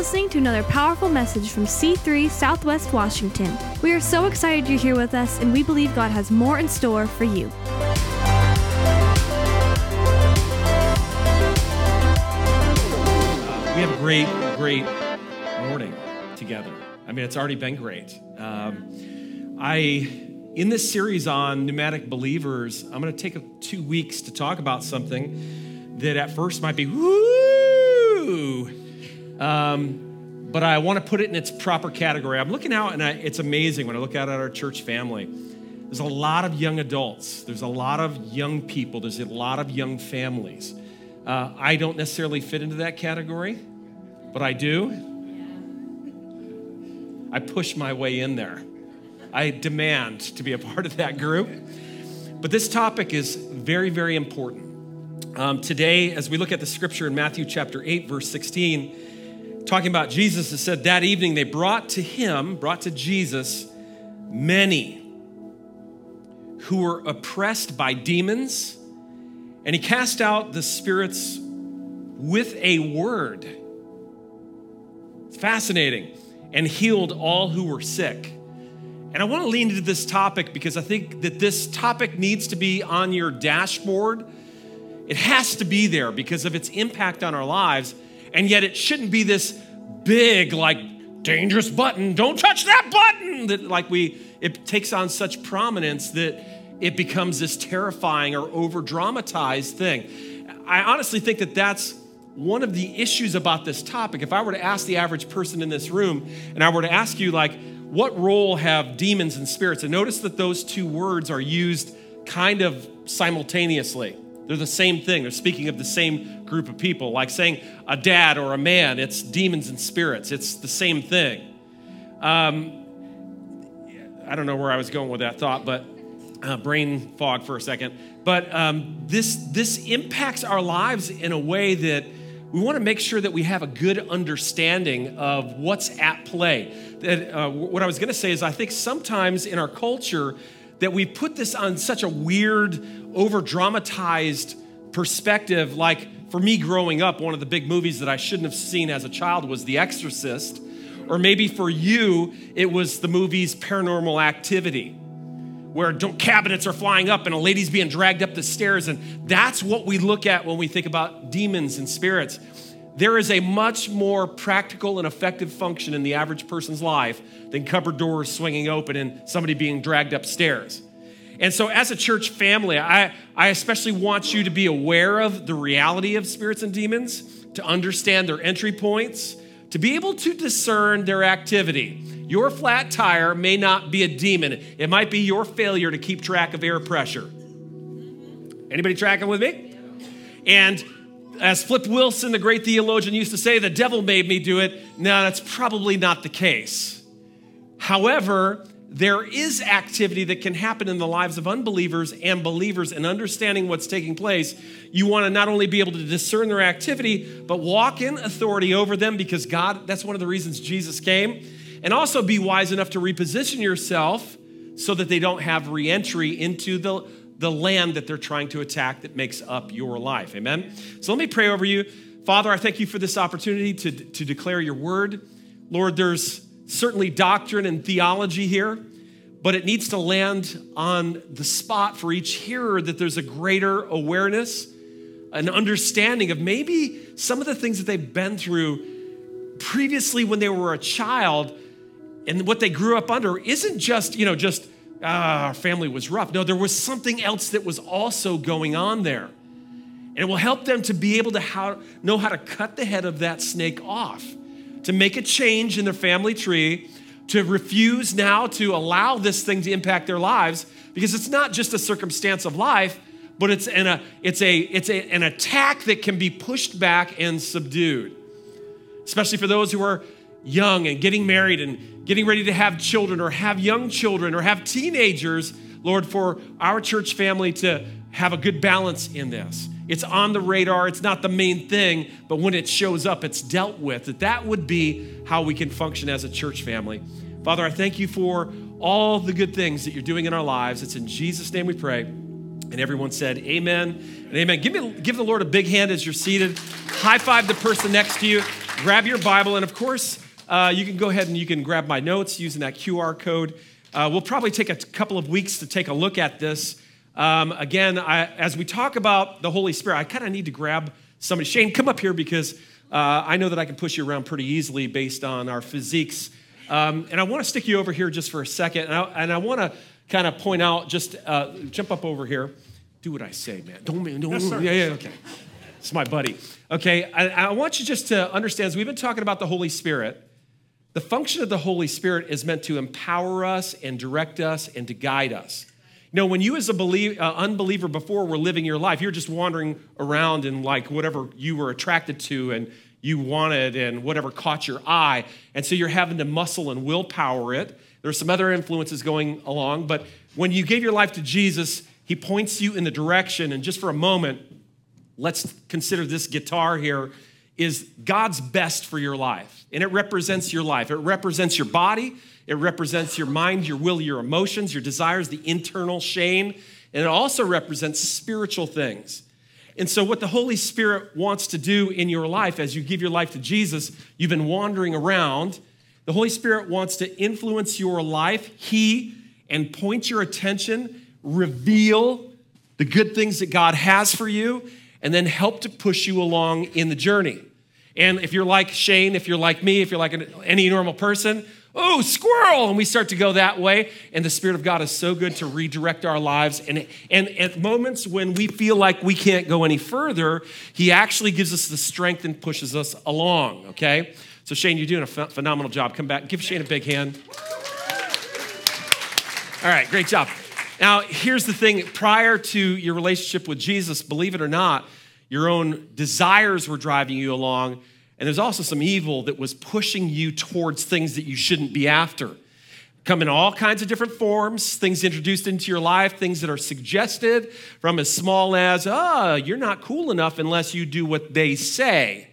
listening to another powerful message from C3 Southwest Washington. We are so excited you're here with us, and we believe God has more in store for you. We have a great, great morning together. I mean, it's already been great. Um, I, in this series on pneumatic believers, I'm going to take two weeks to talk about something that at first might be woo, um, but I want to put it in its proper category. I'm looking out, and I, it's amazing when I look out at our church family. There's a lot of young adults. There's a lot of young people. There's a lot of young families. Uh, I don't necessarily fit into that category, but I do. I push my way in there. I demand to be a part of that group. But this topic is very, very important. Um, today, as we look at the scripture in Matthew chapter 8, verse 16, talking about Jesus, it said that evening they brought to him, brought to Jesus, many who were oppressed by demons, and he cast out the spirits with a word. It's fascinating. And healed all who were sick. And I want to lean into this topic because I think that this topic needs to be on your dashboard. It has to be there because of its impact on our lives. And yet it shouldn't be this big, like, dangerous button. Don't touch that button. That, like, we, it takes on such prominence that it becomes this terrifying or over dramatized thing. I honestly think that that's one of the issues about this topic. If I were to ask the average person in this room and I were to ask you, like, what role have demons and spirits? And notice that those two words are used kind of simultaneously. They're the same thing. They're speaking of the same group of people. Like saying a dad or a man, it's demons and spirits. It's the same thing. Um, I don't know where I was going with that thought, but uh, brain fog for a second. But um, this this impacts our lives in a way that we want to make sure that we have a good understanding of what's at play. That, uh, what I was going to say is, I think sometimes in our culture that we put this on such a weird, over dramatized perspective. Like for me growing up, one of the big movies that I shouldn't have seen as a child was The Exorcist. Or maybe for you, it was the movie's Paranormal Activity where cabinets are flying up and a lady's being dragged up the stairs. And that's what we look at when we think about demons and spirits. There is a much more practical and effective function in the average person's life than cupboard doors swinging open and somebody being dragged upstairs. And so, as a church family, I, I especially want you to be aware of the reality of spirits and demons, to understand their entry points, to be able to discern their activity. Your flat tire may not be a demon. It might be your failure to keep track of air pressure. Anybody tracking with me? And as Flip Wilson, the great theologian, used to say, the devil made me do it. No, that's probably not the case. However, there is activity that can happen in the lives of unbelievers and believers and understanding what's taking place. You want to not only be able to discern their activity, but walk in authority over them because God, that's one of the reasons Jesus came. And also be wise enough to reposition yourself so that they don't have reentry into the, the land that they're trying to attack that makes up your life. Amen? So let me pray over you. Father, I thank you for this opportunity to, to declare your word. Lord, there's certainly doctrine and theology here, but it needs to land on the spot for each hearer that there's a greater awareness, an understanding of maybe some of the things that they've been through previously when they were a child and what they grew up under isn't just, you know, just ah, our family was rough. No, there was something else that was also going on there. And it will help them to be able to how, know how to cut the head of that snake off to make a change in their family tree, to refuse now to allow this thing to impact their lives, because it's not just a circumstance of life, but it's an, a, it's a, it's a, an attack that can be pushed back and subdued. Especially for those who are young and getting married and getting ready to have children or have young children or have teenagers, Lord, for our church family to have a good balance in this. It's on the radar, it's not the main thing, but when it shows up, it's dealt with. That that would be how we can function as a church family. Father, I thank you for all the good things that you're doing in our lives. It's in Jesus' name we pray. And everyone said, Amen and amen. Give, me, give the Lord a big hand as you're seated. High five the person next to you. grab your Bible, and of course, uh, you can go ahead and you can grab my notes using that QR code. Uh, we'll probably take a couple of weeks to take a look at this. Um, again, I, as we talk about the Holy Spirit, I kind of need to grab somebody. Shane, come up here because uh, I know that I can push you around pretty easily based on our physiques. Um, and I want to stick you over here just for a second. And I, and I want to kind of point out, just uh, jump up over here. Do what I say, man. Don't, don't yes, sir. yeah, yeah, okay. It's my buddy. Okay, I, I want you just to understand, as we've been talking about the Holy Spirit, the function of the Holy Spirit is meant to empower us and direct us and to guide us. Know, when you as a belie- uh, unbeliever before were living your life, you're just wandering around in like whatever you were attracted to and you wanted and whatever caught your eye. And so you're having to muscle and willpower it. There's some other influences going along, but when you gave your life to Jesus, he points you in the direction. And just for a moment, let's consider this guitar here is God's best for your life. And it represents your life. It represents your body, it represents your mind, your will, your emotions, your desires, the internal Shane, and it also represents spiritual things. And so, what the Holy Spirit wants to do in your life as you give your life to Jesus, you've been wandering around. The Holy Spirit wants to influence your life, He, and point your attention, reveal the good things that God has for you, and then help to push you along in the journey. And if you're like Shane, if you're like me, if you're like any normal person, oh, squirrel, and we start to go that way. And the Spirit of God is so good to redirect our lives. And, and at moments when we feel like we can't go any further, He actually gives us the strength and pushes us along, okay? So, Shane, you're doing a ph- phenomenal job. Come back, give Shane a big hand. All right, great job. Now, here's the thing prior to your relationship with Jesus, believe it or not, your own desires were driving you along, and there's also some evil that was pushing you towards things that you shouldn't be after. Come in all kinds of different forms, things introduced into your life, things that are suggested from as small as, oh, you're not cool enough unless you do what they say.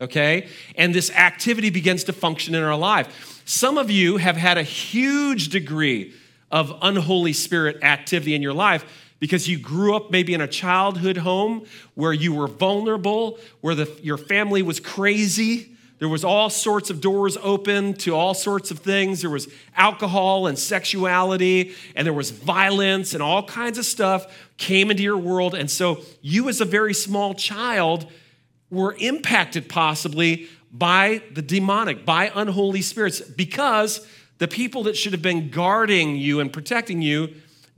Okay? And this activity begins to function in our life. Some of you have had a huge degree of unholy spirit activity in your life because you grew up maybe in a childhood home where you were vulnerable, where the, your family was crazy. There was all sorts of doors open to all sorts of things. There was alcohol and sexuality, and there was violence and all kinds of stuff came into your world. And so you, as a very small child, were impacted possibly by the demonic, by unholy spirits, because the people that should have been guarding you and protecting you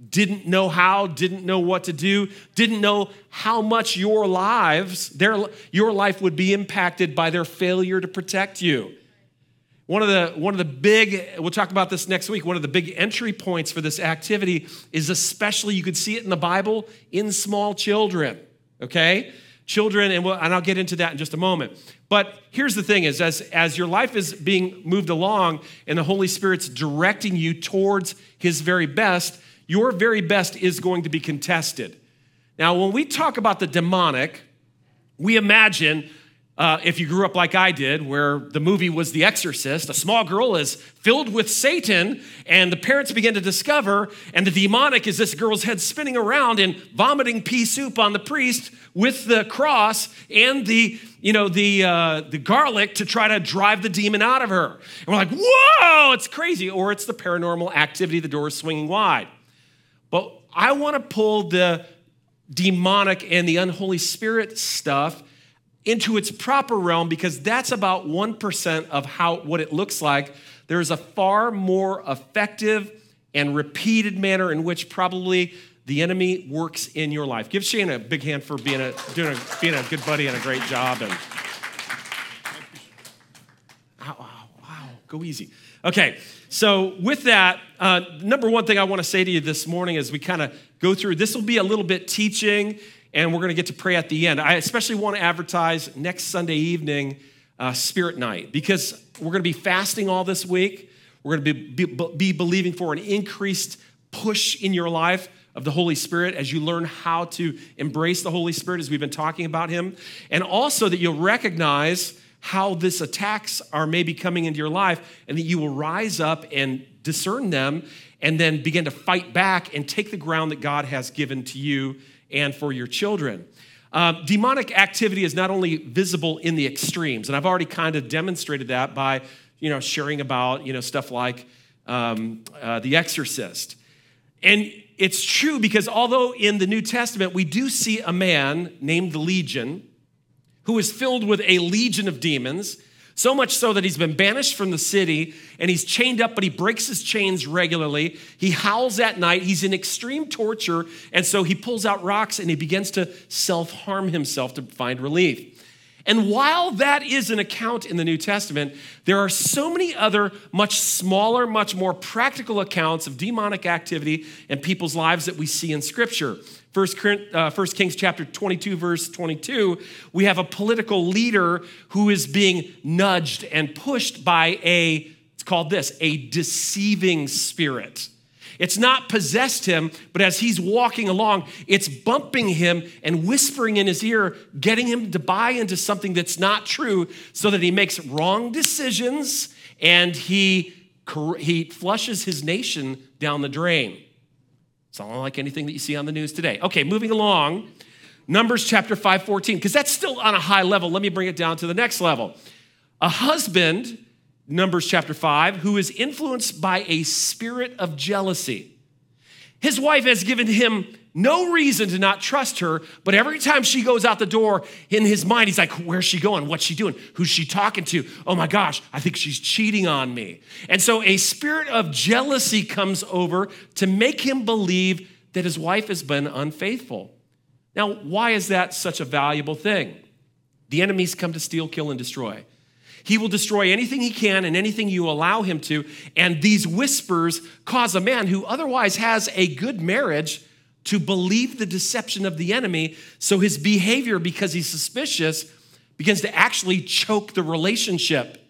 didn't know how, didn't know what to do, didn't know how much your lives, their, your life would be impacted by their failure to protect you. One of the one of the big we'll talk about this next week. One of the big entry points for this activity is especially you could see it in the Bible in small children. Okay, children, and, we'll, and I'll get into that in just a moment. But here's the thing is as, as your life is being moved along and the Holy Spirit's directing you towards his very best, your very best is going to be contested. Now, when we talk about the demonic, we imagine uh, if you grew up like I did, where the movie was The Exorcist, a small girl is filled with Satan, and the parents begin to discover, and the demonic is this girl's head spinning around and vomiting pea soup on the priest with the cross and the, you know, the, uh, the garlic to try to drive the demon out of her. And we're like, whoa, it's crazy. Or it's the paranormal activity, the door is swinging wide. But I want to pull the demonic and the unholy spirit stuff into its proper realm because that's about 1% of how what it looks like. There's a far more effective and repeated manner in which probably the enemy works in your life. Give shane a big hand for being a doing a, being a good buddy and a great job and wow, wow, wow go easy. Okay so with that uh, number one thing i want to say to you this morning as we kind of go through this will be a little bit teaching and we're going to get to pray at the end. I especially want to advertise next Sunday evening, uh, Spirit Night, because we're going to be fasting all this week. We're going to be, be, be believing for an increased push in your life of the Holy Spirit as you learn how to embrace the Holy Spirit as we've been talking about Him. And also that you'll recognize how this attacks are maybe coming into your life and that you will rise up and discern them and then begin to fight back and take the ground that God has given to you and for your children. Um, demonic activity is not only visible in the extremes, and I've already kind of demonstrated that by you know sharing about you know stuff like um, uh, The Exorcist, and it's true because although in the New Testament we do see a man named the Legion who is filled with a legion of demons so much so that he's been banished from the city and he's chained up, but he breaks his chains regularly. He howls at night. He's in extreme torture. And so he pulls out rocks and he begins to self harm himself to find relief. And while that is an account in the New Testament, there are so many other much smaller, much more practical accounts of demonic activity in people's lives that we see in Scripture. First, uh, First Kings chapter 22, verse 22, we have a political leader who is being nudged and pushed by a, it's called this, a deceiving spirit. It's not possessed him, but as he's walking along, it's bumping him and whispering in his ear, getting him to buy into something that's not true so that he makes wrong decisions and he, he flushes his nation down the drain. It's not like anything that you see on the news today. Okay, moving along. Numbers chapter 5, 14, because that's still on a high level. Let me bring it down to the next level. A husband, Numbers chapter 5, who is influenced by a spirit of jealousy. His wife has given him no reason to not trust her, but every time she goes out the door, in his mind, he's like, Where's she going? What's she doing? Who's she talking to? Oh my gosh, I think she's cheating on me. And so a spirit of jealousy comes over to make him believe that his wife has been unfaithful. Now, why is that such a valuable thing? The enemies come to steal, kill, and destroy. He will destroy anything he can and anything you allow him to. And these whispers cause a man who otherwise has a good marriage to believe the deception of the enemy. So his behavior, because he's suspicious, begins to actually choke the relationship.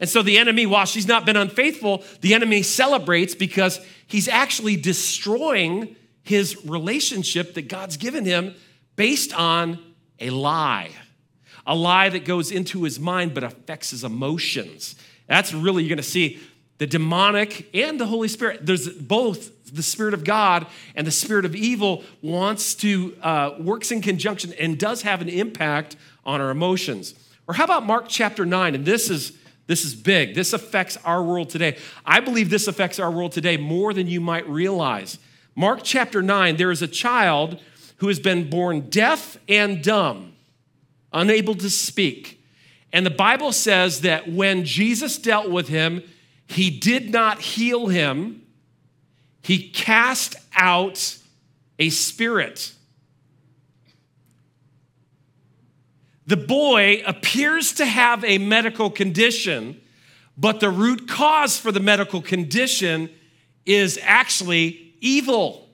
And so the enemy, while she's not been unfaithful, the enemy celebrates because he's actually destroying his relationship that God's given him based on a lie. A lie that goes into his mind but affects his emotions. That's really, you're gonna see the demonic and the Holy Spirit. There's both the Spirit of God and the Spirit of evil wants to, uh, works in conjunction and does have an impact on our emotions. Or how about Mark chapter 9? And this is, this is big. This affects our world today. I believe this affects our world today more than you might realize. Mark chapter 9, there is a child who has been born deaf and dumb, unable to speak. And the Bible says that when Jesus dealt with him, he did not heal him he cast out a spirit. The boy appears to have a medical condition, but the root cause for the medical condition is actually evil.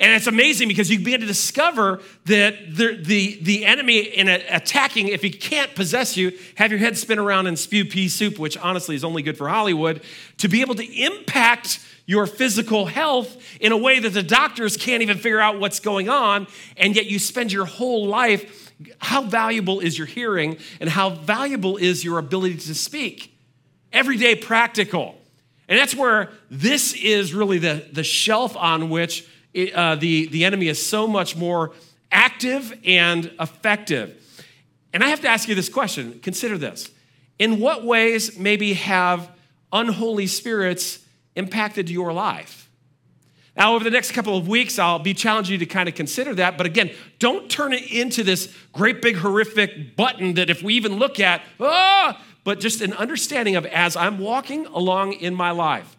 And it's amazing because you begin to discover that the, the, the enemy in a, attacking, if he can't possess you, have your head spin around and spew pea soup, which honestly is only good for Hollywood, to be able to impact your physical health in a way that the doctors can't even figure out what's going on, and yet you spend your whole life. How valuable is your hearing, and how valuable is your ability to speak? Everyday practical. And that's where this is really the, the shelf on which it, uh, the, the enemy is so much more active and effective. And I have to ask you this question consider this. In what ways, maybe, have unholy spirits impacted your life? Now, over the next couple of weeks, I'll be challenging you to kind of consider that. But again, don't turn it into this great big horrific button that if we even look at, ah, but just an understanding of as I'm walking along in my life,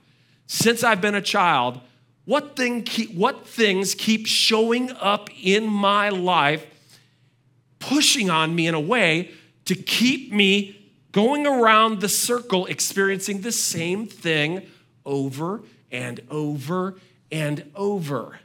since I've been a child, what, thing keep, what things keep showing up in my life, pushing on me in a way to keep me going around the circle, experiencing the same thing over and over and over.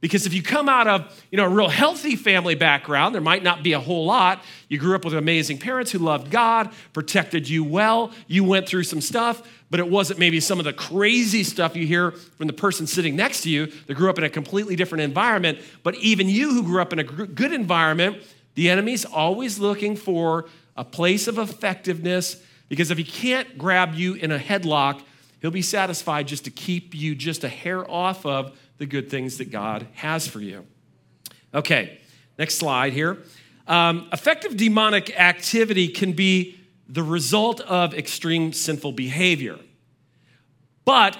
Because if you come out of, you know, a real healthy family background, there might not be a whole lot. You grew up with amazing parents who loved God, protected you well. You went through some stuff, but it wasn't maybe some of the crazy stuff you hear from the person sitting next to you that grew up in a completely different environment. But even you who grew up in a good environment, the enemy's always looking for a place of effectiveness because if he can't grab you in a headlock, He'll be satisfied just to keep you just a hair off of the good things that God has for you. Okay, Next slide here. Um, effective demonic activity can be the result of extreme sinful behavior. But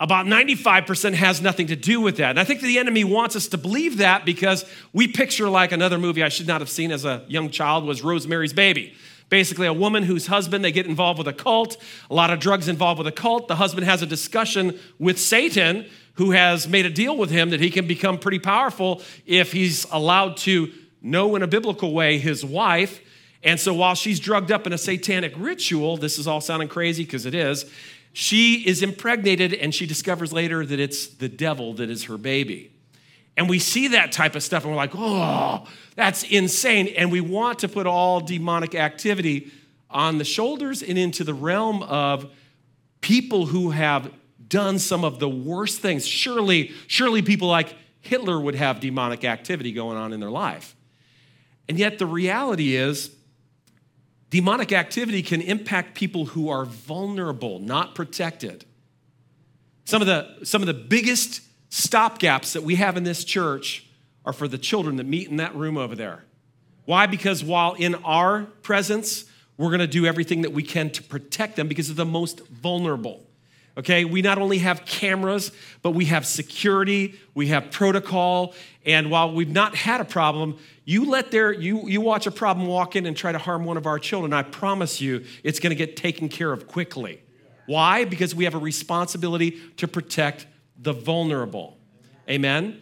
about 95% has nothing to do with that. And I think the enemy wants us to believe that because we picture like another movie I should not have seen as a young child was Rosemary's Baby. Basically, a woman whose husband, they get involved with a cult, a lot of drugs involved with a cult. The husband has a discussion with Satan, who has made a deal with him that he can become pretty powerful if he's allowed to know in a biblical way his wife. And so while she's drugged up in a satanic ritual, this is all sounding crazy because it is, she is impregnated and she discovers later that it's the devil that is her baby. And we see that type of stuff and we're like, oh, that's insane. And we want to put all demonic activity on the shoulders and into the realm of people who have done some of the worst things. Surely, surely people like Hitler would have demonic activity going on in their life. And yet the reality is demonic activity can impact people who are vulnerable, not protected. Some of the, some of the biggest stopgaps that we have in this church are for the children that meet in that room over there. Why? Because while in our presence, we're going to do everything that we can to protect them because they're the most vulnerable. Okay, we not only have cameras, but we have security, we have protocol, and while we've not had a problem, you let there you you watch a problem walk in and try to harm one of our children, I promise you it's to get taken care of quickly. Why? Because we have a responsibility to protect the vulnerable. Amen.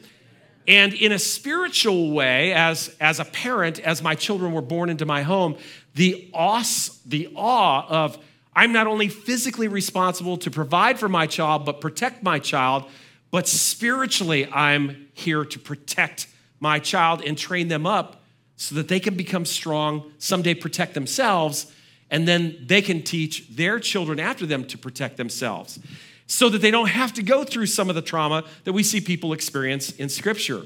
And in a spiritual way, as, as a parent, as my children were born into my home, the awe, the awe of I'm not only physically responsible to provide for my child, but protect my child, but spiritually, I'm here to protect my child and train them up so that they can become strong, someday protect themselves, and then they can teach their children after them to protect themselves so that they don't have to go through some of the trauma that we see people experience in Scripture.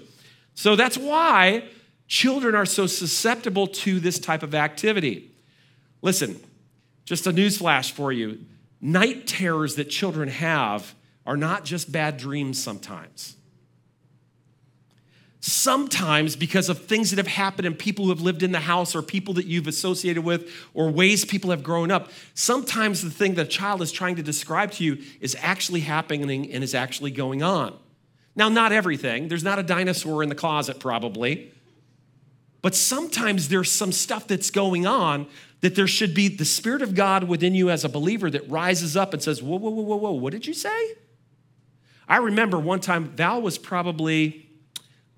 So that's why children are so susceptible to this type of activity. Listen, just a news flash for you night terrors that children have are not just bad dreams sometimes. Sometimes, because of things that have happened and people who have lived in the house or people that you've associated with or ways people have grown up, sometimes the thing that a child is trying to describe to you is actually happening and is actually going on. Now, not everything. There's not a dinosaur in the closet, probably. But sometimes there's some stuff that's going on that there should be the Spirit of God within you as a believer that rises up and says, Whoa, whoa, whoa, whoa, whoa, what did you say? I remember one time, Val was probably,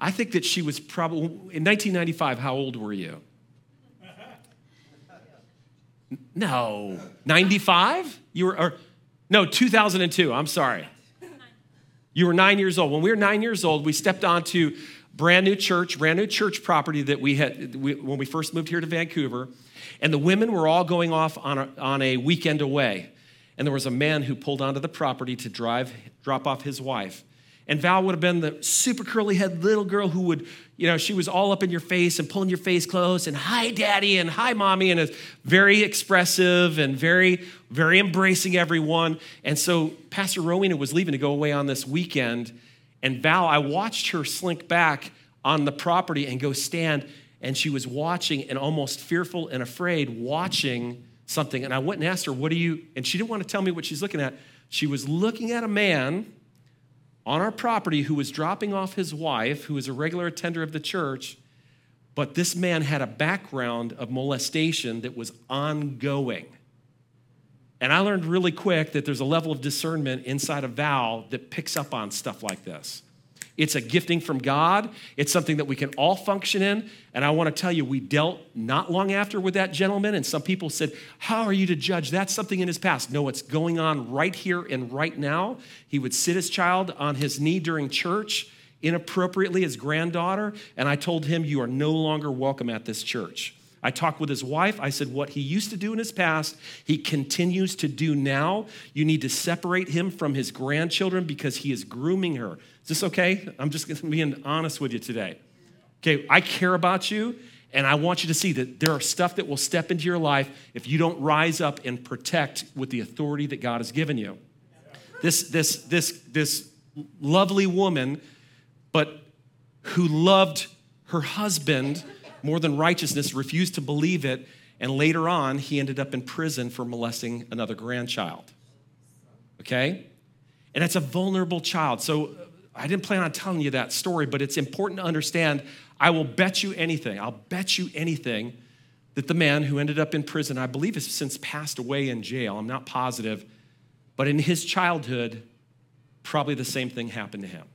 I think that she was probably, in 1995, how old were you? No, 95? You were, or, no, 2002, I'm sorry. You were nine years old. When we were nine years old, we stepped onto brand new church, brand new church property that we had we, when we first moved here to Vancouver. And the women were all going off on a, on a weekend away. And there was a man who pulled onto the property to drive, drop off his wife. And Val would have been the super curly head little girl who would, you know, she was all up in your face and pulling your face close and hi, daddy, and hi, mommy, and is very expressive and very, very embracing everyone. And so Pastor Rowena was leaving to go away on this weekend. And Val, I watched her slink back on the property and go stand and she was watching and almost fearful and afraid, watching something. And I went and asked her, What are you? And she didn't want to tell me what she's looking at. She was looking at a man on our property who was dropping off his wife, who was a regular attender of the church. But this man had a background of molestation that was ongoing. And I learned really quick that there's a level of discernment inside of Val that picks up on stuff like this. It's a gifting from God. It's something that we can all function in. And I want to tell you, we dealt not long after with that gentleman, and some people said, How are you to judge? That's something in his past. No, it's going on right here and right now. He would sit his child on his knee during church inappropriately, his granddaughter, and I told him, You are no longer welcome at this church. I talked with his wife. I said, What he used to do in his past, he continues to do now. You need to separate him from his grandchildren because he is grooming her. Is this okay? I'm just being honest with you today. Okay, I care about you, and I want you to see that there are stuff that will step into your life if you don't rise up and protect with the authority that God has given you. This, this, this, this lovely woman, but who loved her husband, more than righteousness, refused to believe it. And later on, he ended up in prison for molesting another grandchild. Okay? And it's a vulnerable child. So uh, I didn't plan on telling you that story, but it's important to understand. I will bet you anything, I'll bet you anything that the man who ended up in prison, I believe has since passed away in jail. I'm not positive. But in his childhood, probably the same thing happened to him.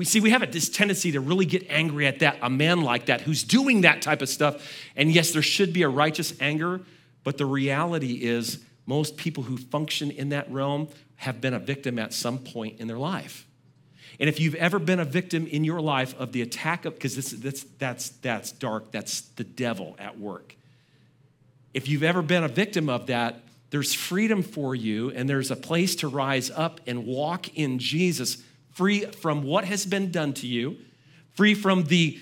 We see we have this tendency to really get angry at that, a man like that who's doing that type of stuff. And yes, there should be a righteous anger, but the reality is most people who function in that realm have been a victim at some point in their life. And if you've ever been a victim in your life of the attack of, because this, that's, that's, that's dark, that's the devil at work. If you've ever been a victim of that, there's freedom for you, and there's a place to rise up and walk in Jesus, free from what has been done to you, free from the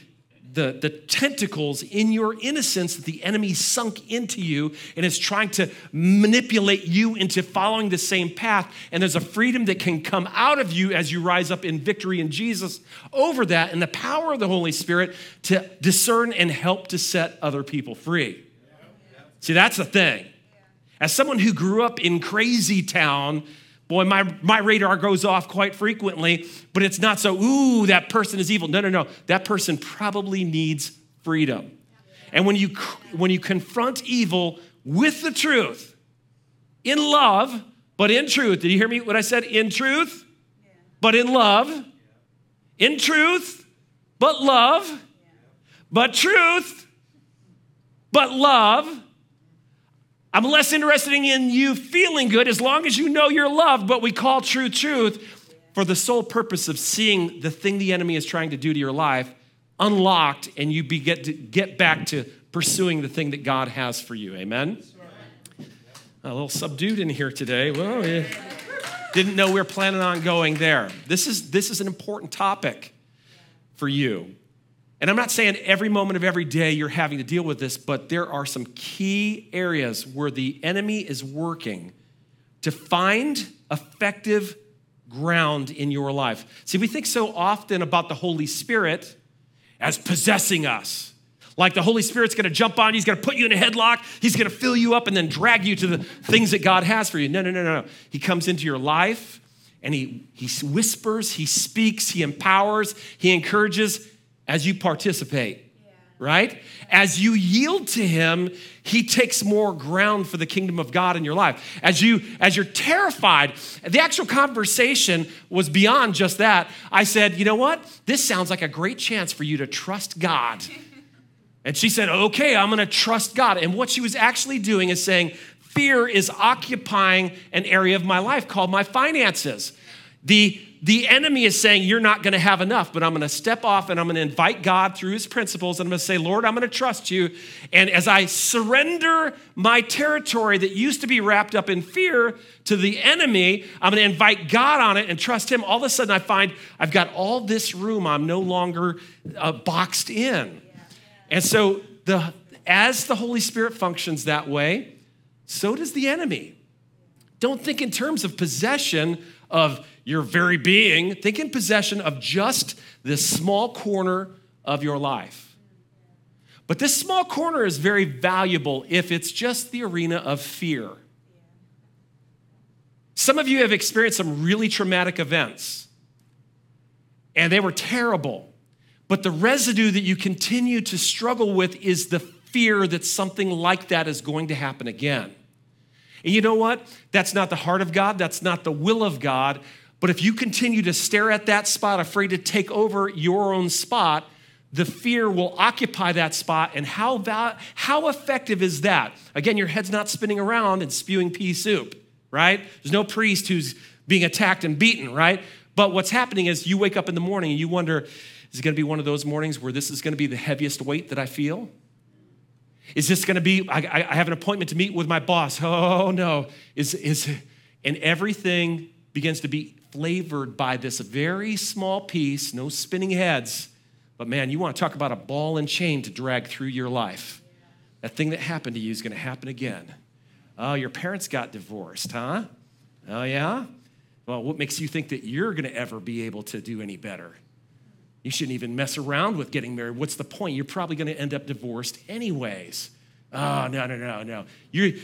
the, the tentacles in your innocence that the enemy sunk into you and is trying to manipulate you into following the same path. And there's a freedom that can come out of you as you rise up in victory in Jesus over that and the power of the Holy Spirit to discern and help to set other people free. See, that's the thing. As someone who grew up in crazy town, Boy, my, my radar goes off quite frequently, but it's not so, ooh, that person is evil. No, no, no. That person probably needs freedom. And when you, when you confront evil with the truth, in love, but in truth, did you hear me what I said? In truth, but in love. In truth, but love. But truth, but love I'm less interested in you feeling good as long as you know you're loved, but we call true truth for the sole purpose of seeing the thing the enemy is trying to do to your life unlocked and you be, get, to get back to pursuing the thing that God has for you. Amen? A little subdued in here today. Well, yeah. didn't know we were planning on going there. This is, this is an important topic for you. And I'm not saying every moment of every day you're having to deal with this, but there are some key areas where the enemy is working to find effective ground in your life. See, we think so often about the Holy Spirit as possessing us. Like the Holy Spirit's gonna jump on you, he's gonna put you in a headlock, he's gonna fill you up and then drag you to the things that God has for you. No, no, no, no. no. He comes into your life and he, he whispers, he speaks, he empowers, he encourages, as you participate. Right? As you yield to him, he takes more ground for the kingdom of God in your life. As you as you're terrified, the actual conversation was beyond just that. I said, "You know what? This sounds like a great chance for you to trust God." And she said, "Okay, I'm going to trust God." And what she was actually doing is saying, "Fear is occupying an area of my life called my finances." The the enemy is saying, You're not going to have enough, but I'm going to step off and I'm going to invite God through his principles. And I'm going to say, Lord, I'm going to trust you. And as I surrender my territory that used to be wrapped up in fear to the enemy, I'm going to invite God on it and trust him. All of a sudden, I find I've got all this room. I'm no longer uh, boxed in. And so, the, as the Holy Spirit functions that way, so does the enemy. Don't think in terms of possession of your very being, think in possession of just this small corner of your life. But this small corner is very valuable if it's just the arena of fear. Some of you have experienced some really traumatic events, and they were terrible. But the residue that you continue to struggle with is the fear that something like that is going to happen again. And you know what? That's not the heart of God, that's not the will of God. But if you continue to stare at that spot, afraid to take over your own spot, the fear will occupy that spot. And how, how effective is that? Again, your head's not spinning around and spewing pea soup, right? There's no priest who's being attacked and beaten, right? But what's happening is you wake up in the morning and you wonder, is it going to be one of those mornings where this is going to be the heaviest weight that I feel? Is this going to be, I, I, have an appointment to meet with my boss. Oh, no. Is, is, and everything begins to be flavored by this very small piece, no spinning heads. But man, you want to talk about a ball and chain to drag through your life. That thing that happened to you is going to happen again. Oh, your parents got divorced, huh? Oh, yeah? Well, what makes you think that you're going to ever be able to do any better? You shouldn't even mess around with getting married. What's the point? You're probably going to end up divorced anyways. Oh, no, no, no, no. You're,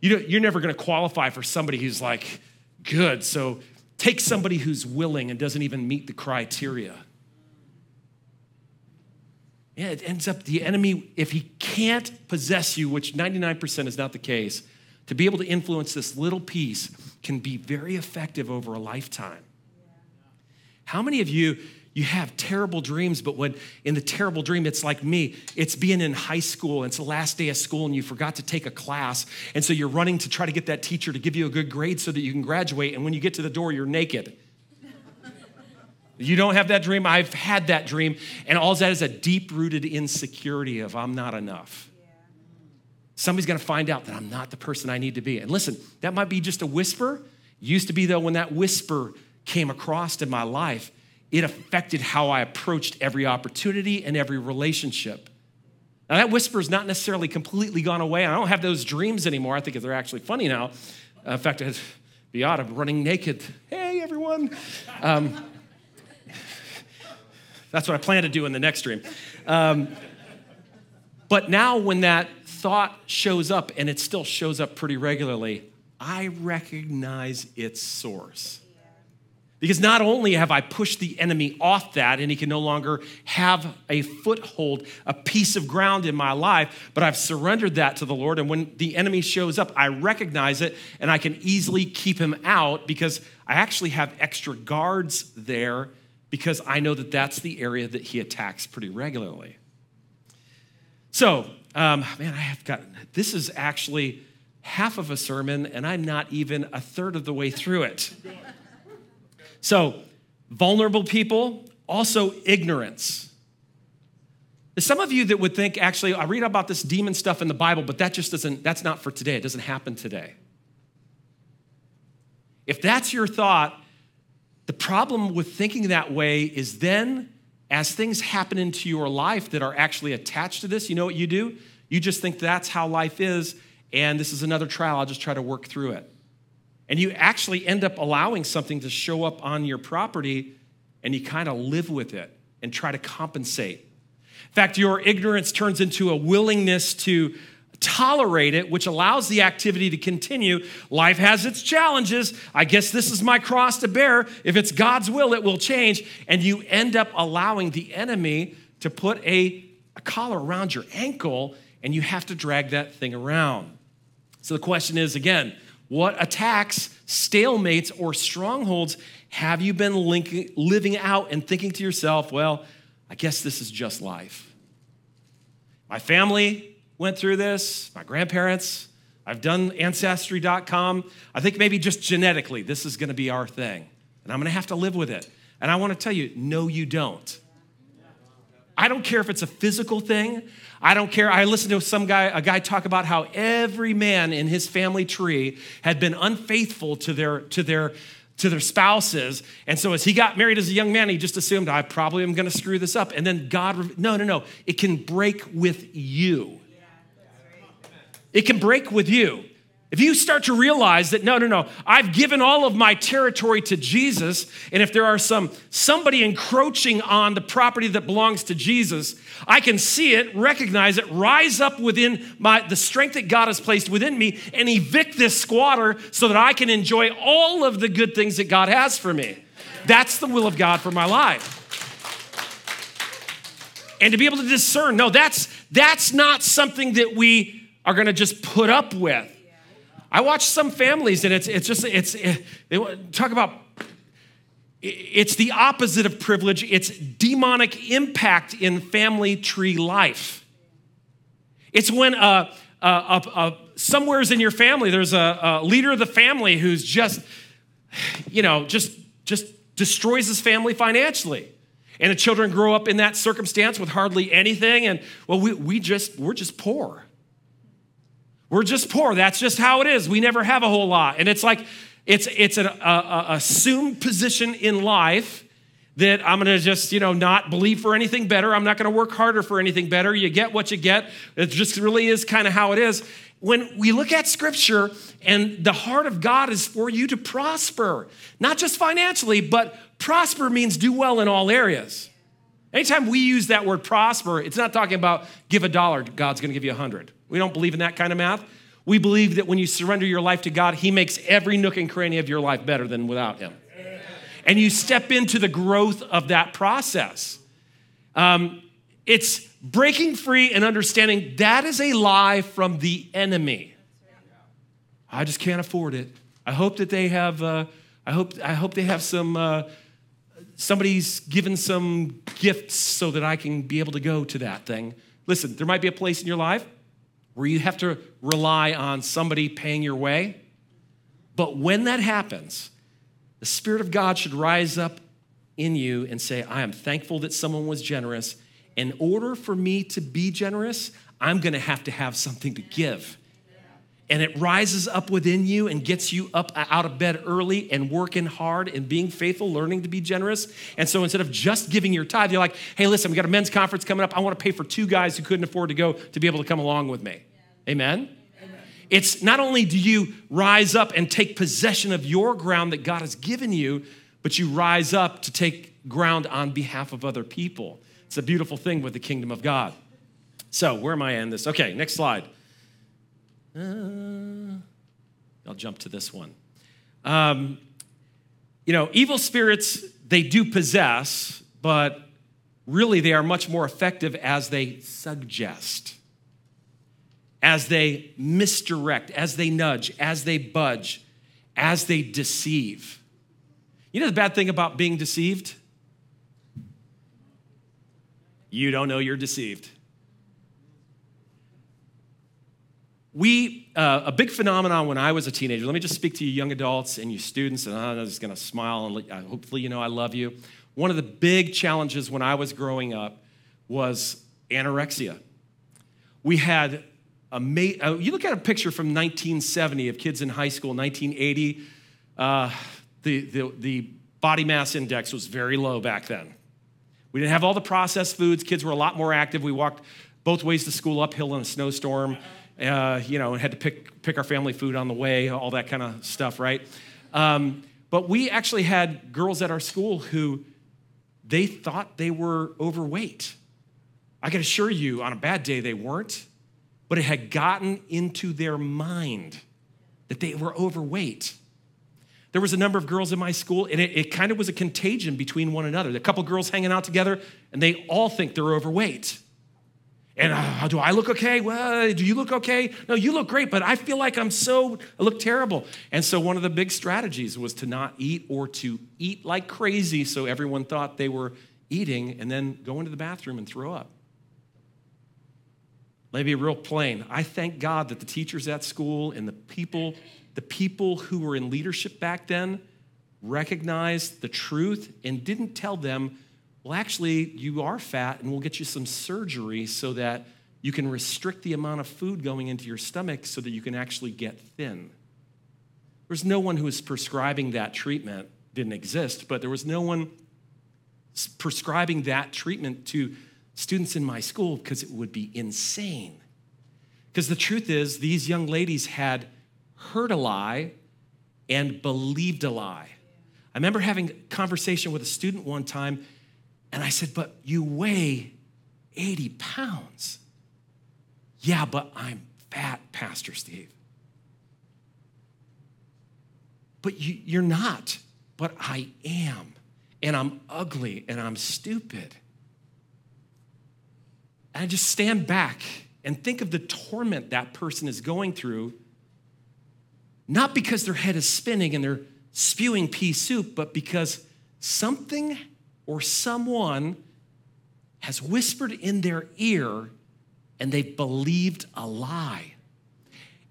you you're never going to qualify for somebody who's like, good. So take somebody who's willing and doesn't even meet the criteria. Yeah, it ends up the enemy, if he can't possess you, which 99% is not the case, to be able to influence this little piece can be very effective over a lifetime. How many of you you have terrible dreams, but when in the terrible dream, it's like me. It's being in high school, and it's the last day of school, and you forgot to take a class. And so you're running to try to get that teacher to give you a good grade so that you can graduate. And when you get to the door, you're naked. you don't have that dream? I've had that dream. And all that is a deep rooted insecurity of I'm not enough. Somebody's gonna find out that I'm not the person I need to be. And listen, that might be just a whisper. Used to be, though, when that whisper came across in my life, it affected how I approached every opportunity and every relationship. Now, that whisper is not necessarily completely gone away. I don't have those dreams anymore. I think they're actually funny now. Uh, in fact, I'd be odd. I'm running naked. Hey, everyone. Um, that's what I plan to do in the next dream. Um, but now, when that thought shows up, and it still shows up pretty regularly, I recognize its source. Because not only have I pushed the enemy off that and he can no longer have a foothold, a piece of ground in my life, but I've surrendered that to the Lord. And when the enemy shows up, I recognize it and I can easily keep him out because I actually have extra guards there because I know that that's the area that he attacks pretty regularly. So, um, man, I have got this is actually half of a sermon and I'm not even a third of the way through it. So, vulnerable people, also ignorance. Some of you that would think, actually, I read about this demon stuff in the Bible, but that just doesn't, that's not for today. It doesn't happen today. If that's your thought, the problem with thinking that way is then, as things happen into your life that are actually attached to this, you know what you do? You just think that's how life is, and this is another trial. I'll just try to work through it. And you actually end up allowing something to show up on your property and you kind of live with it and try to compensate. In fact, your ignorance turns into a willingness to tolerate it, which allows the activity to continue. Life has its challenges. I guess this is my cross to bear. If it's God's will, it will change. And you end up allowing the enemy to put a, a collar around your ankle, and you have to drag that thing around. So the question is again, what attacks, stalemates, or strongholds have you been linking, living out and thinking to yourself, well, I guess this is just life? My family went through this, my grandparents. I've done ancestry.com. I think maybe just genetically, this is going to be our thing. And I'm going to have to live with it. And I want to tell you, no, you don't. I don't care if it's a physical thing. I don't care. I listened to some guy, a guy talk about how every man in his family tree had been unfaithful to their, to their, to their spouses. And so as he got married as a young man, he just assumed, I probably am going to screw this up. And then God, no, no, no. It can break with you. It can break with you. If you start to realize that no, no, no, I've given all of my territory to Jesus, and if there are some somebody encroaching on the property that belongs to Jesus, I can see it, recognize it, rise up within my the strength that God has placed within me, and evict this squatter so that I can enjoy all of the good things that God has for me. That's the will of God for my life. And to be able to discern, no, that's that's not something that we are going to just put up with. I watch some families and it's, it's just, it's, it, talk about, it's the opposite of privilege. It's demonic impact in family tree life. It's when uh, uh, uh, uh, somewhere's in your family, there's a, a leader of the family who's just, you know, just, just destroys his family financially. And the children grow up in that circumstance with hardly anything. And well, we, we just, we're just poor. We're just poor. That's just how it is. We never have a whole lot. And it's like, it's, it's an a, a assumed position in life that I'm going to just, you know, not believe for anything better. I'm not going to work harder for anything better. You get what you get. It just really is kind of how it is. When we look at scripture and the heart of God is for you to prosper, not just financially, but prosper means do well in all areas. Anytime we use that word prosper, it's not talking about give a dollar, God's gonna give you a hundred. We don't believe in that kind of math. We believe that when you surrender your life to God, He makes every nook and cranny of your life better than without Him. And you step into the growth of that process. Um, it's breaking free and understanding that is a lie from the enemy. I just can't afford it. I hope that they have. Uh, I hope. I hope they have some. Uh, somebody's given some gifts so that I can be able to go to that thing. Listen, there might be a place in your life where you have to rely on somebody paying your way. But when that happens, the Spirit of God should rise up in you and say, I am thankful that someone was generous. In order for me to be generous, I'm gonna have to have something to give and it rises up within you and gets you up uh, out of bed early and working hard and being faithful, learning to be generous. And so instead of just giving your tithe, you're like, hey, listen, we got a men's conference coming up. I want to pay for two guys who couldn't afford to go to be able to come along with me. Yeah. Amen? Amen? It's not only do you rise up and take possession of your ground that God has given you, but you rise up to take ground on behalf of other people. It's a beautiful thing with the kingdom of God. So, where am I in this? Okay, next slide. Uh, I'll jump to this one. Um, you know, evil spirits, they do possess, but really they are much more effective as they suggest, as they misdirect, as they nudge, as they budge, as they deceive. You know the bad thing about being deceived? You don't know you're deceived. We uh, a big phenomenon when i was a teenager let me just speak to you young adults and you students and i'm just going to smile and uh, hopefully you know i love you. One of the big challenges when i was growing up was anorexia. We had a ma- uh, you look at a picture from 1970 of kids in high school 1980 uh, the, the, the body mass index was very low back then. We didn't have all the processed foods kids were a lot more active we walked both ways to school uphill in a snowstorm uh, you know, and had to pick, pick our family food on the way, all that kind of stuff, right? Um, but we actually had girls at our school who they thought they were overweight. I can assure you, on a bad day, they weren't, but it had gotten into their mind that they were overweight. There was a number of girls in my school, and it, it kind of was a contagion between one another. A couple girls hanging out together, and they all think they're overweight. And uh, do I look okay? Well, do you look okay? No, you look great, but I feel like I'm so, I look terrible. And so one of the big strategies was to not eat or to eat like crazy so everyone thought they were eating and then go into the bathroom and throw up. Let me be real plain. I thank God that the teachers at school and the people, the people who were in leadership back then recognized the truth and didn't tell them well, actually, you are fat, and we'll get you some surgery so that you can restrict the amount of food going into your stomach so that you can actually get thin. There's no one who was prescribing that treatment, didn't exist, but there was no one prescribing that treatment to students in my school because it would be insane. Because the truth is, these young ladies had heard a lie and believed a lie. I remember having a conversation with a student one time and I said, But you weigh 80 pounds. Yeah, but I'm fat, Pastor Steve. But you, you're not, but I am. And I'm ugly and I'm stupid. And I just stand back and think of the torment that person is going through, not because their head is spinning and they're spewing pea soup, but because something or someone has whispered in their ear and they've believed a lie.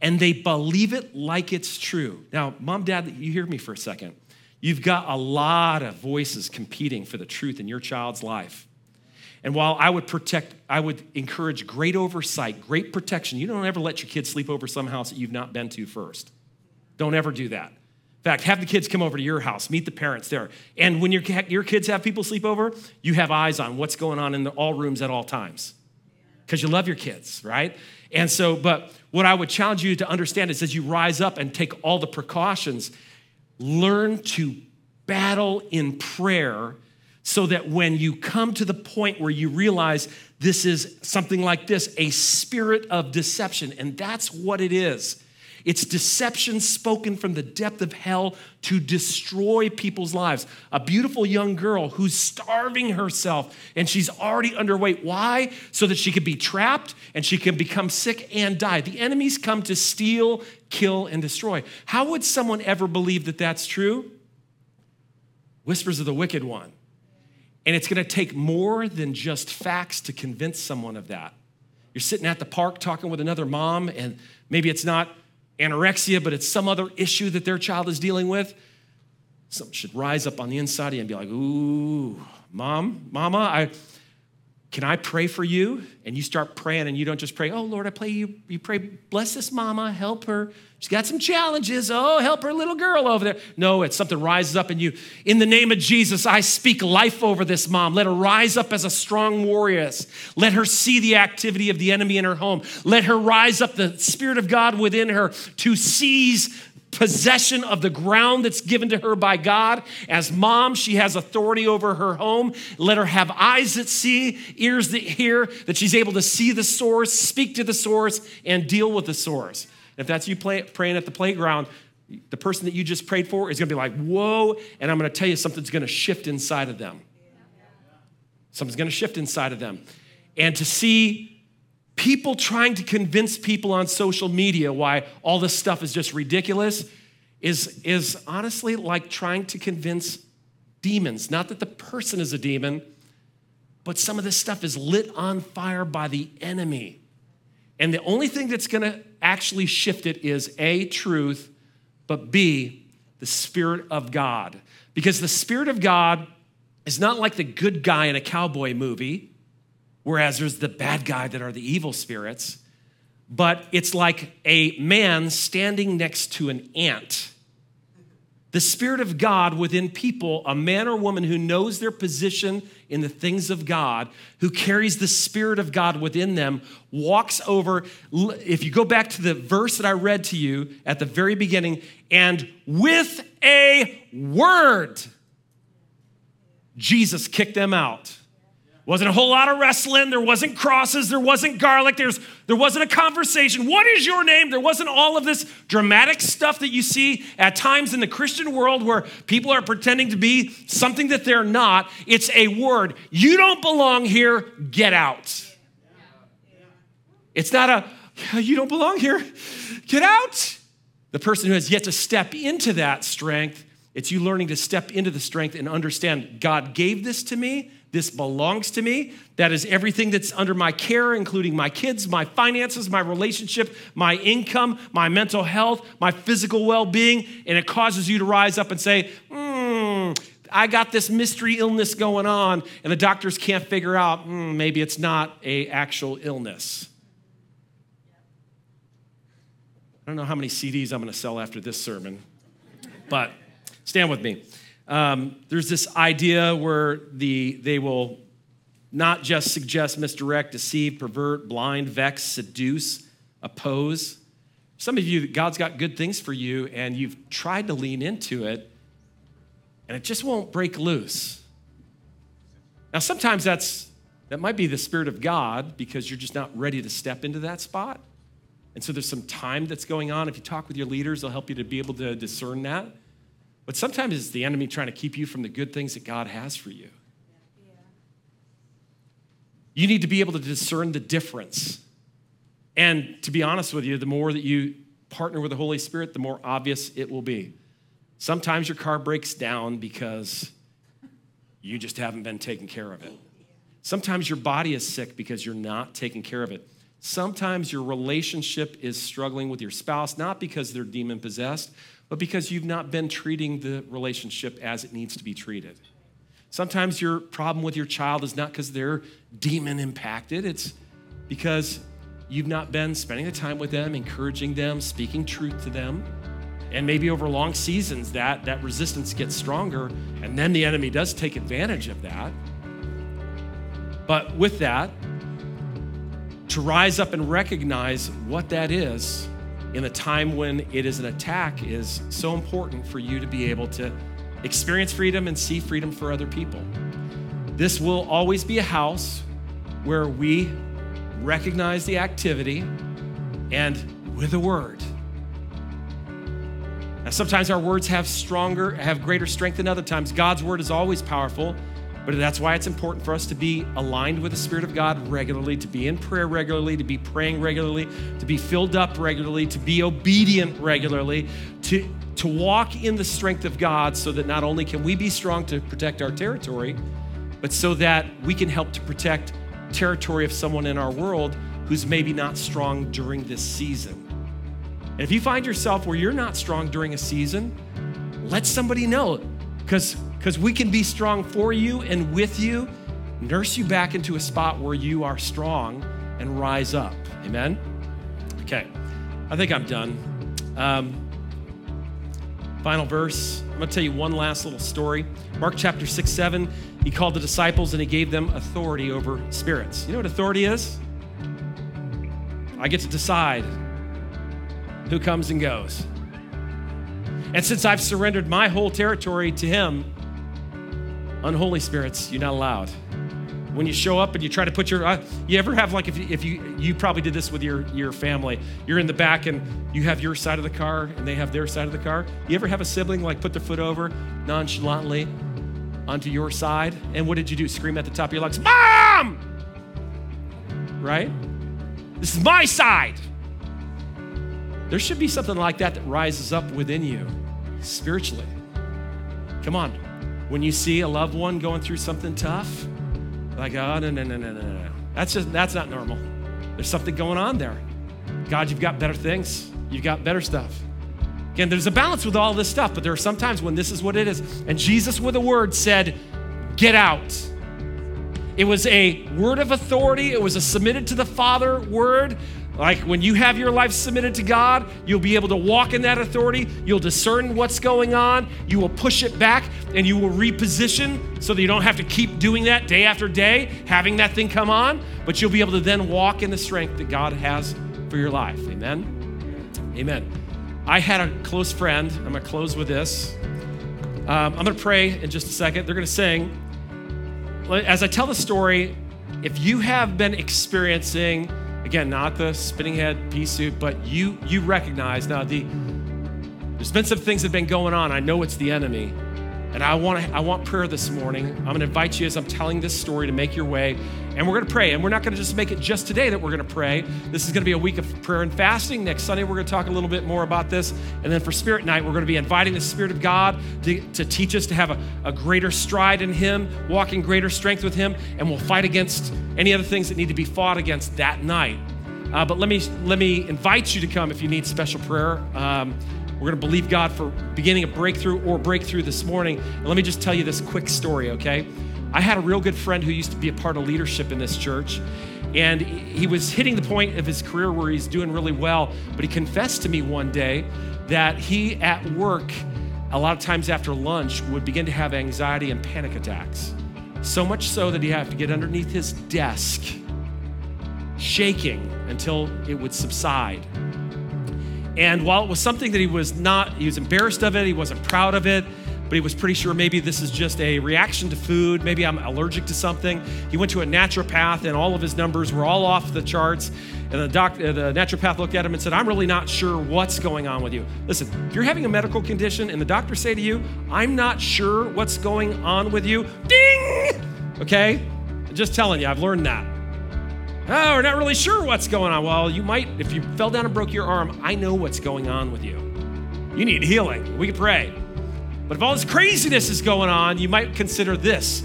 And they believe it like it's true. Now, mom, dad, you hear me for a second. You've got a lot of voices competing for the truth in your child's life. And while I would protect, I would encourage great oversight, great protection. You don't ever let your kids sleep over some house that you've not been to first. Don't ever do that fact, have the kids come over to your house, meet the parents there. And when your, your kids have people sleep over, you have eyes on what's going on in the, all rooms at all times because you love your kids, right? And so, but what I would challenge you to understand is as you rise up and take all the precautions, learn to battle in prayer so that when you come to the point where you realize this is something like this a spirit of deception, and that's what it is. It's deception spoken from the depth of hell to destroy people's lives. A beautiful young girl who's starving herself and she's already underweight. Why? So that she could be trapped and she can become sick and die. The enemies come to steal, kill, and destroy. How would someone ever believe that that's true? Whispers of the wicked one. And it's going to take more than just facts to convince someone of that. You're sitting at the park talking with another mom, and maybe it's not anorexia, but it's some other issue that their child is dealing with. Something should rise up on the inside of you and be like, Ooh, mom, mama, I can I pray for you? And you start praying, and you don't just pray, oh Lord, I pray you, you pray, bless this mama, help her. She's got some challenges. Oh, help her little girl over there. No, it's something rises up in you. In the name of Jesus, I speak life over this mom. Let her rise up as a strong warrior. Let her see the activity of the enemy in her home. Let her rise up, the Spirit of God within her, to seize possession of the ground that's given to her by God. As mom, she has authority over her home. Let her have eyes that see, ears that hear, that she's able to see the source, speak to the source, and deal with the source. If that's you play, praying at the playground, the person that you just prayed for is going to be like, whoa, and I'm going to tell you something's going to shift inside of them. Something's going to shift inside of them. And to see people trying to convince people on social media why all this stuff is just ridiculous is, is honestly like trying to convince demons. Not that the person is a demon, but some of this stuff is lit on fire by the enemy. And the only thing that's gonna actually shift it is A, truth, but B, the Spirit of God. Because the Spirit of God is not like the good guy in a cowboy movie whereas there's the bad guy that are the evil spirits. But it's like a man standing next to an ant. The Spirit of God within people, a man or woman who knows their position in the things of God, who carries the Spirit of God within them, walks over. If you go back to the verse that I read to you at the very beginning, and with a word, Jesus kicked them out. Wasn't a whole lot of wrestling. There wasn't crosses. There wasn't garlic. There's, there wasn't a conversation. What is your name? There wasn't all of this dramatic stuff that you see at times in the Christian world where people are pretending to be something that they're not. It's a word. You don't belong here. Get out. It's not a, you don't belong here. Get out. The person who has yet to step into that strength, it's you learning to step into the strength and understand God gave this to me this belongs to me. That is everything that's under my care, including my kids, my finances, my relationship, my income, my mental health, my physical well being. And it causes you to rise up and say, hmm, I got this mystery illness going on, and the doctors can't figure out, mm, maybe it's not a actual illness. I don't know how many CDs I'm going to sell after this sermon, but stand with me. Um, there's this idea where the, they will not just suggest, misdirect, deceive, pervert, blind, vex, seduce, oppose. Some of you, God's got good things for you, and you've tried to lean into it, and it just won't break loose. Now, sometimes that's that might be the Spirit of God because you're just not ready to step into that spot. And so there's some time that's going on. If you talk with your leaders, they'll help you to be able to discern that. But sometimes it's the enemy trying to keep you from the good things that God has for you. You need to be able to discern the difference. And to be honest with you, the more that you partner with the Holy Spirit, the more obvious it will be. Sometimes your car breaks down because you just haven't been taking care of it. Sometimes your body is sick because you're not taking care of it. Sometimes your relationship is struggling with your spouse, not because they're demon possessed, but because you've not been treating the relationship as it needs to be treated. Sometimes your problem with your child is not because they're demon impacted, it's because you've not been spending the time with them, encouraging them, speaking truth to them. And maybe over long seasons, that, that resistance gets stronger, and then the enemy does take advantage of that. But with that, to rise up and recognize what that is in a time when it is an attack is so important for you to be able to experience freedom and see freedom for other people. This will always be a house where we recognize the activity and with a word. Now, sometimes our words have stronger, have greater strength than other times. God's word is always powerful, but that's why it's important for us to be aligned with the Spirit of God regularly, to be in prayer regularly, to be praying regularly, to be filled up regularly, to be obedient regularly, to, to walk in the strength of God so that not only can we be strong to protect our territory, but so that we can help to protect territory of someone in our world who's maybe not strong during this season. And if you find yourself where you're not strong during a season, let somebody know because because we can be strong for you and with you, nurse you back into a spot where you are strong and rise up. Amen. Okay, I think I'm done. Um, final verse. I'm going to tell you one last little story. Mark chapter 6, 7. He called the disciples and he gave them authority over spirits. You know what authority is? I get to decide who comes and goes. And since I've surrendered my whole territory to Him, unholy spirits, you're not allowed. When you show up and you try to put your, uh, you ever have like if you, if you you probably did this with your your family. You're in the back and you have your side of the car and they have their side of the car. You ever have a sibling like put their foot over nonchalantly onto your side? And what did you do? Scream at the top of your lungs, "Mom!" Right? This is my side. There should be something like that that rises up within you spiritually. Come on. When you see a loved one going through something tough, like, oh, no, no, no, no, no, no. That's just, that's not normal. There's something going on there. God, you've got better things. You've got better stuff. Again, there's a balance with all this stuff, but there are some times when this is what it is. And Jesus, with a word, said, Get out. It was a word of authority, it was a submitted to the Father word. Like when you have your life submitted to God, you'll be able to walk in that authority. You'll discern what's going on. You will push it back and you will reposition so that you don't have to keep doing that day after day, having that thing come on, but you'll be able to then walk in the strength that God has for your life. Amen? Amen. I had a close friend. I'm going to close with this. Um, I'm going to pray in just a second. They're going to sing. As I tell the story, if you have been experiencing Again, not the spinning head pea suit, but you you recognize now the there's been some things that have been going on. I know it's the enemy. And I want I want prayer this morning. I'm going to invite you as I'm telling this story to make your way. And we're going to pray. And we're not going to just make it just today that we're going to pray. This is going to be a week of prayer and fasting. Next Sunday, we're going to talk a little bit more about this. And then for Spirit Night, we're going to be inviting the Spirit of God to, to teach us to have a, a greater stride in Him, walk in greater strength with Him. And we'll fight against any other things that need to be fought against that night. Uh, but let me, let me invite you to come if you need special prayer. Um, we're going to believe God for beginning a breakthrough or breakthrough this morning. And let me just tell you this quick story, okay? I had a real good friend who used to be a part of leadership in this church. And he was hitting the point of his career where he's doing really well. But he confessed to me one day that he, at work, a lot of times after lunch, would begin to have anxiety and panic attacks. So much so that he'd have to get underneath his desk, shaking until it would subside. And while it was something that he was not, he was embarrassed of it, he wasn't proud of it, but he was pretty sure maybe this is just a reaction to food. Maybe I'm allergic to something. He went to a naturopath, and all of his numbers were all off the charts. And the, doc, uh, the naturopath looked at him and said, I'm really not sure what's going on with you. Listen, if you're having a medical condition and the doctor say to you, I'm not sure what's going on with you, ding! Okay? Just telling you, I've learned that. Oh, we're not really sure what's going on. Well, you might, if you fell down and broke your arm, I know what's going on with you. You need healing. We can pray. But if all this craziness is going on, you might consider this.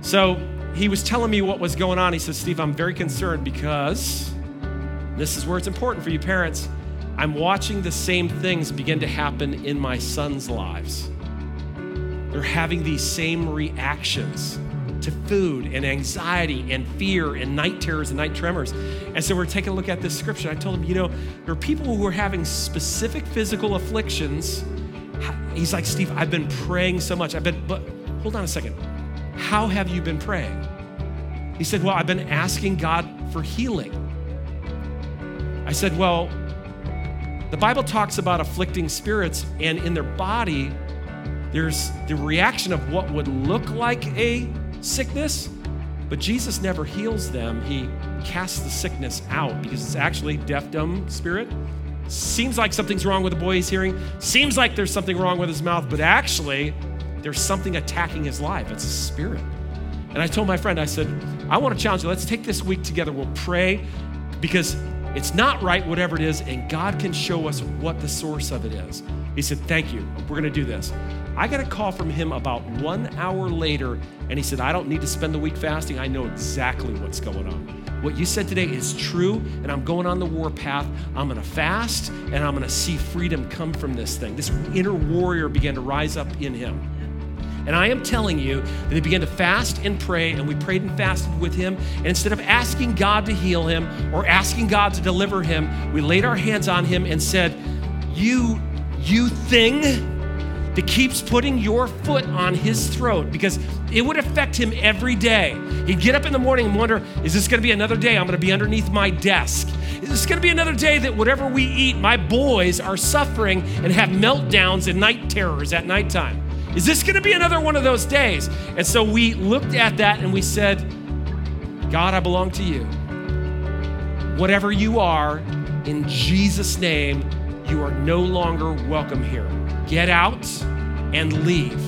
So he was telling me what was going on. He said, Steve, I'm very concerned because this is where it's important for you parents. I'm watching the same things begin to happen in my sons' lives. They're having these same reactions to food and anxiety and fear and night terrors and night tremors. And so we're taking a look at this scripture. I told him, you know, there are people who are having specific physical afflictions. He's like, Steve, I've been praying so much. I've been, but hold on a second. How have you been praying? He said, Well, I've been asking God for healing. I said, Well, the Bible talks about afflicting spirits, and in their body, there's the reaction of what would look like a sickness, but Jesus never heals them. He casts the sickness out because it's actually deaf, dumb spirit. Seems like something's wrong with the boy he's hearing. Seems like there's something wrong with his mouth, but actually, there's something attacking his life. It's a spirit. And I told my friend, I said, I want to challenge you. Let's take this week together. We'll pray because it's not right, whatever it is, and God can show us what the source of it is. He said, Thank you. We're going to do this. I got a call from him about one hour later, and he said, I don't need to spend the week fasting. I know exactly what's going on. What you said today is true, and I'm going on the warpath. I'm going to fast, and I'm going to see freedom come from this thing. This inner warrior began to rise up in him. And I am telling you that he began to fast and pray, and we prayed and fasted with him. And instead of asking God to heal him or asking God to deliver him, we laid our hands on him and said, You, you thing that keeps putting your foot on his throat because it would affect him every day. He'd get up in the morning and wonder, is this gonna be another day I'm gonna be underneath my desk? Is this gonna be another day that whatever we eat, my boys are suffering and have meltdowns and night terrors at nighttime? Is this to be another one of those days? And so we looked at that and we said, God, I belong to you. Whatever you are, in Jesus' name, you are no longer welcome here. Get out and leave.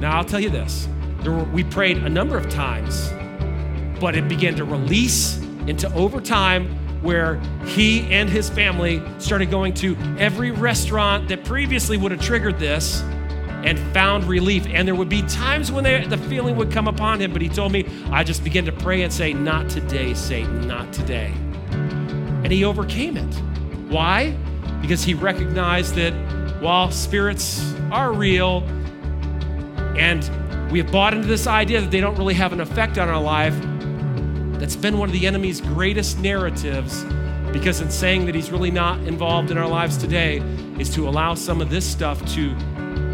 Now, I'll tell you this were, we prayed a number of times, but it began to release into overtime where he and his family started going to every restaurant that previously would have triggered this and found relief. And there would be times when they, the feeling would come upon him, but he told me, I just began to pray and say, Not today, Satan, not today. And he overcame it. Why? Because he recognized that while spirits are real and we have bought into this idea that they don't really have an effect on our life, that's been one of the enemy's greatest narratives because in saying that he's really not involved in our lives today is to allow some of this stuff to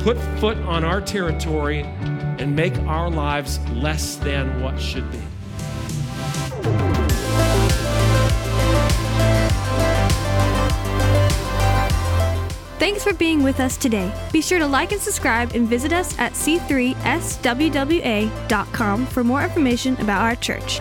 put foot on our territory and make our lives less than what should be. Thanks for being with us today. Be sure to like and subscribe and visit us at c3swwa.com for more information about our church.